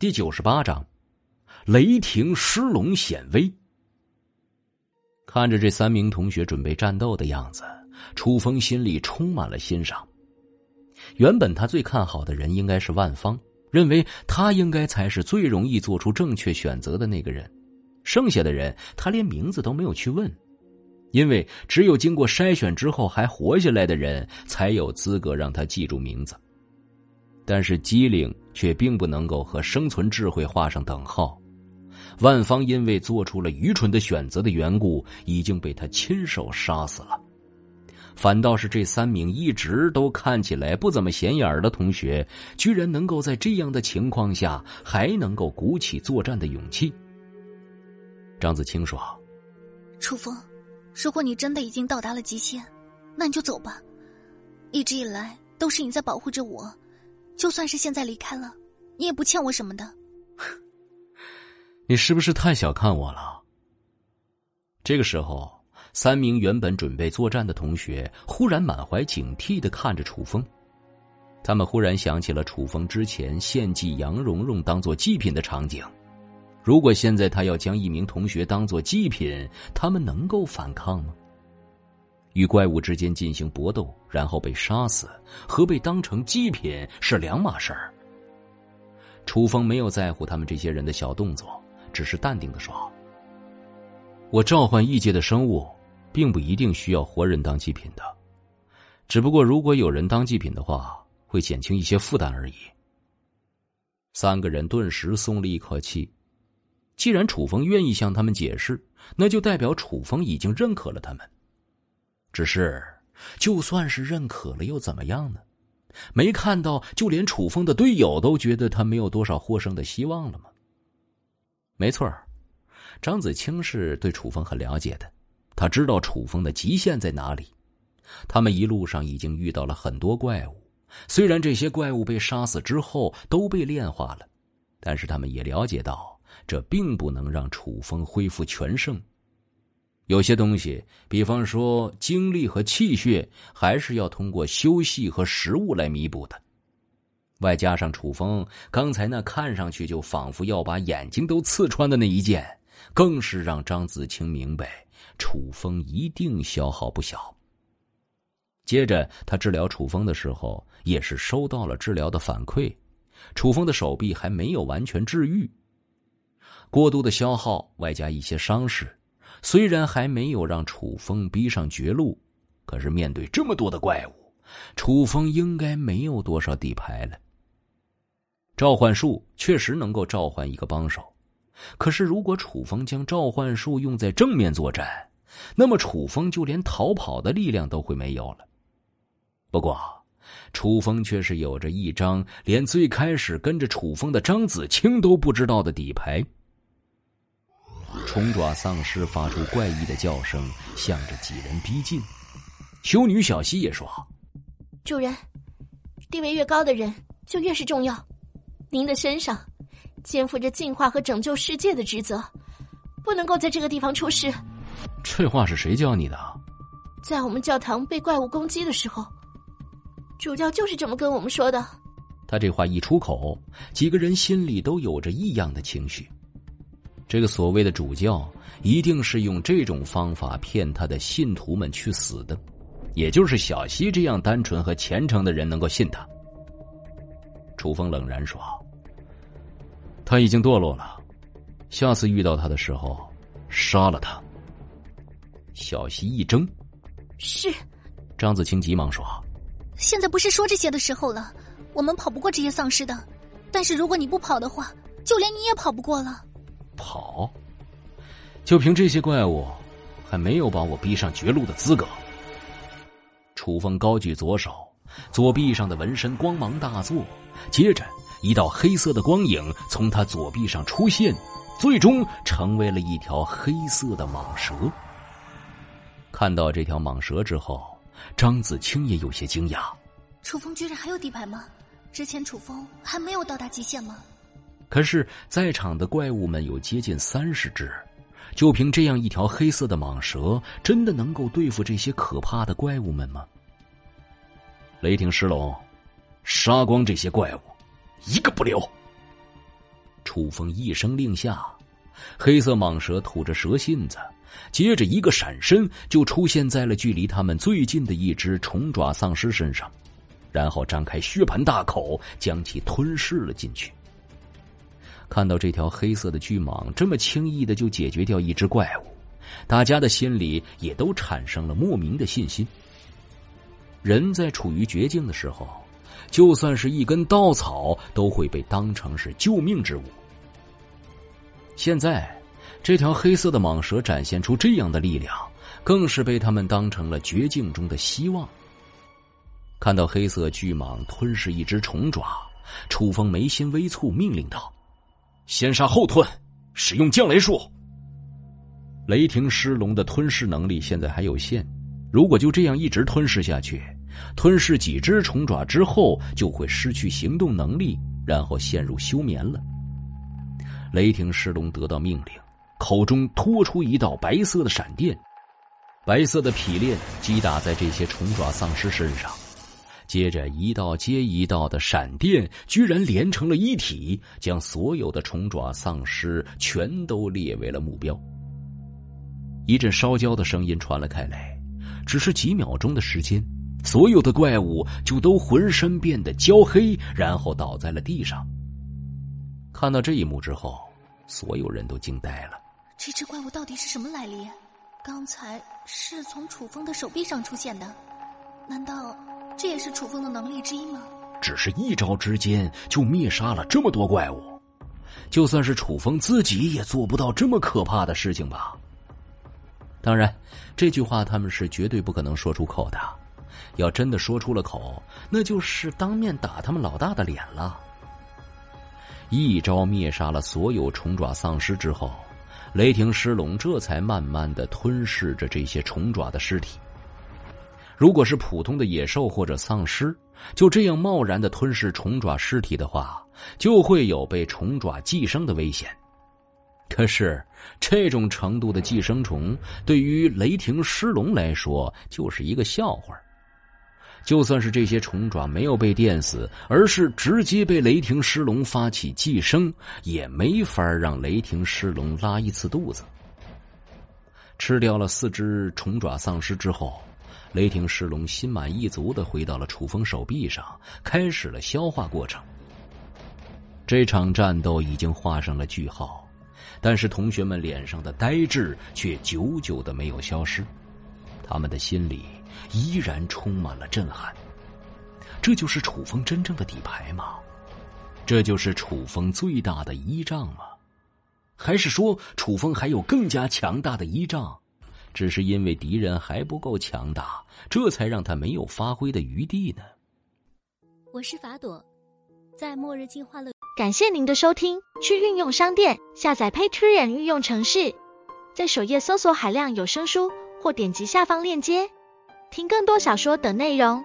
第九十八章，雷霆狮龙显威。看着这三名同学准备战斗的样子，楚风心里充满了欣赏。原本他最看好的人应该是万方，认为他应该才是最容易做出正确选择的那个人。剩下的人，他连名字都没有去问，因为只有经过筛选之后还活下来的人，才有资格让他记住名字。但是机灵却并不能够和生存智慧画上等号。万方因为做出了愚蠢的选择的缘故，已经被他亲手杀死了。反倒是这三名一直都看起来不怎么显眼的同学，居然能够在这样的情况下还能够鼓起作战的勇气。张子清说：“楚风，如果你真的已经到达了极限，那你就走吧。一直以来都是你在保护着我。”就算是现在离开了，你也不欠我什么的。你是不是太小看我了？这个时候，三名原本准备作战的同学忽然满怀警惕的看着楚风，他们忽然想起了楚风之前献祭杨蓉蓉当做祭品的场景。如果现在他要将一名同学当做祭品，他们能够反抗吗？与怪物之间进行搏斗，然后被杀死，和被当成祭品是两码事儿。楚风没有在乎他们这些人的小动作，只是淡定的说：“我召唤异界的生物，并不一定需要活人当祭品的，只不过如果有人当祭品的话，会减轻一些负担而已。”三个人顿时松了一口气。既然楚风愿意向他们解释，那就代表楚风已经认可了他们。只是，就算是认可了又怎么样呢？没看到，就连楚风的队友都觉得他没有多少获胜的希望了吗？没错，张子清是对楚风很了解的，他知道楚风的极限在哪里。他们一路上已经遇到了很多怪物，虽然这些怪物被杀死之后都被炼化了，但是他们也了解到，这并不能让楚风恢复全胜。有些东西，比方说精力和气血，还是要通过休息和食物来弥补的。外加上楚风刚才那看上去就仿佛要把眼睛都刺穿的那一剑，更是让张子清明白楚风一定消耗不小。接着，他治疗楚风的时候，也是收到了治疗的反馈，楚风的手臂还没有完全治愈，过度的消耗外加一些伤势。虽然还没有让楚风逼上绝路，可是面对这么多的怪物，楚风应该没有多少底牌了。召唤术确实能够召唤一个帮手，可是如果楚风将召唤术用在正面作战，那么楚风就连逃跑的力量都会没有了。不过，楚风却是有着一张连最开始跟着楚风的张子清都不知道的底牌。虫爪丧尸发出怪异的叫声，向着几人逼近。修女小溪也说：“主人，地位越高的人就越是重要。您的身上肩负着净化和拯救世界的职责，不能够在这个地方出事。”这话是谁教你的？在我们教堂被怪物攻击的时候，主教就是这么跟我们说的。他这话一出口，几个人心里都有着异样的情绪。这个所谓的主教，一定是用这种方法骗他的信徒们去死的，也就是小西这样单纯和虔诚的人能够信他。楚风冷然说：“他已经堕落了，下次遇到他的时候，杀了他。”小溪一怔：“是。”张子清急忙说：“现在不是说这些的时候了，我们跑不过这些丧尸的，但是如果你不跑的话，就连你也跑不过了。”跑，就凭这些怪物，还没有把我逼上绝路的资格。楚风高举左手，左臂上的纹身光芒大作，接着一道黑色的光影从他左臂上出现，最终成为了一条黑色的蟒蛇。看到这条蟒蛇之后，张子清也有些惊讶：楚风居然还有底牌吗？之前楚风还没有到达极限吗？可是，在场的怪物们有接近三十只，就凭这样一条黑色的蟒蛇，真的能够对付这些可怕的怪物们吗？雷霆狮龙，杀光这些怪物，一个不留！楚风一声令下，黑色蟒蛇吐着蛇信子，接着一个闪身就出现在了距离他们最近的一只虫爪丧尸身上，然后张开血盆大口将其吞噬了进去。看到这条黑色的巨蟒这么轻易的就解决掉一只怪物，大家的心里也都产生了莫名的信心。人在处于绝境的时候，就算是一根稻草都会被当成是救命之物。现在，这条黑色的蟒蛇展现出这样的力量，更是被他们当成了绝境中的希望。看到黑色巨蟒吞噬一只虫爪，楚风眉心微蹙，命令道。先杀后吞，使用降雷术。雷霆狮龙的吞噬能力现在还有限，如果就这样一直吞噬下去，吞噬几只虫爪之后就会失去行动能力，然后陷入休眠了。雷霆狮龙得到命令，口中拖出一道白色的闪电，白色的劈链击打在这些虫爪丧尸身上。接着，一道接一道的闪电居然连成了一体，将所有的虫爪丧尸全都列为了目标。一阵烧焦的声音传了开来，只是几秒钟的时间，所有的怪物就都浑身变得焦黑，然后倒在了地上。看到这一幕之后，所有人都惊呆了。这只怪物到底是什么来历？刚才是从楚风的手臂上出现的，难道？这也是楚风的能力之一吗？只是一招之间就灭杀了这么多怪物，就算是楚风自己也做不到这么可怕的事情吧。当然，这句话他们是绝对不可能说出口的。要真的说出了口，那就是当面打他们老大的脸了。一招灭杀了所有虫爪丧尸之后，雷霆狮龙这才慢慢的吞噬着这些虫爪的尸体。如果是普通的野兽或者丧尸，就这样贸然的吞噬虫爪尸体的话，就会有被虫爪寄生的危险。可是这种程度的寄生虫，对于雷霆狮龙来说就是一个笑话。就算是这些虫爪没有被电死，而是直接被雷霆狮龙发起寄生，也没法让雷霆狮龙拉一次肚子。吃掉了四只虫爪丧尸之后。雷霆狮龙心满意足的回到了楚风手臂上，开始了消化过程。这场战斗已经画上了句号，但是同学们脸上的呆滞却久久的没有消失，他们的心里依然充满了震撼。这就是楚风真正的底牌吗？这就是楚风最大的依仗吗？还是说楚风还有更加强大的依仗？只是因为敌人还不够强大，这才让他没有发挥的余地呢。我是法朵，在末日进化论。感谢您的收听，去运用商店下载 Patreon 运用城市，在首页搜索海量有声书，或点击下方链接听更多小说等内容。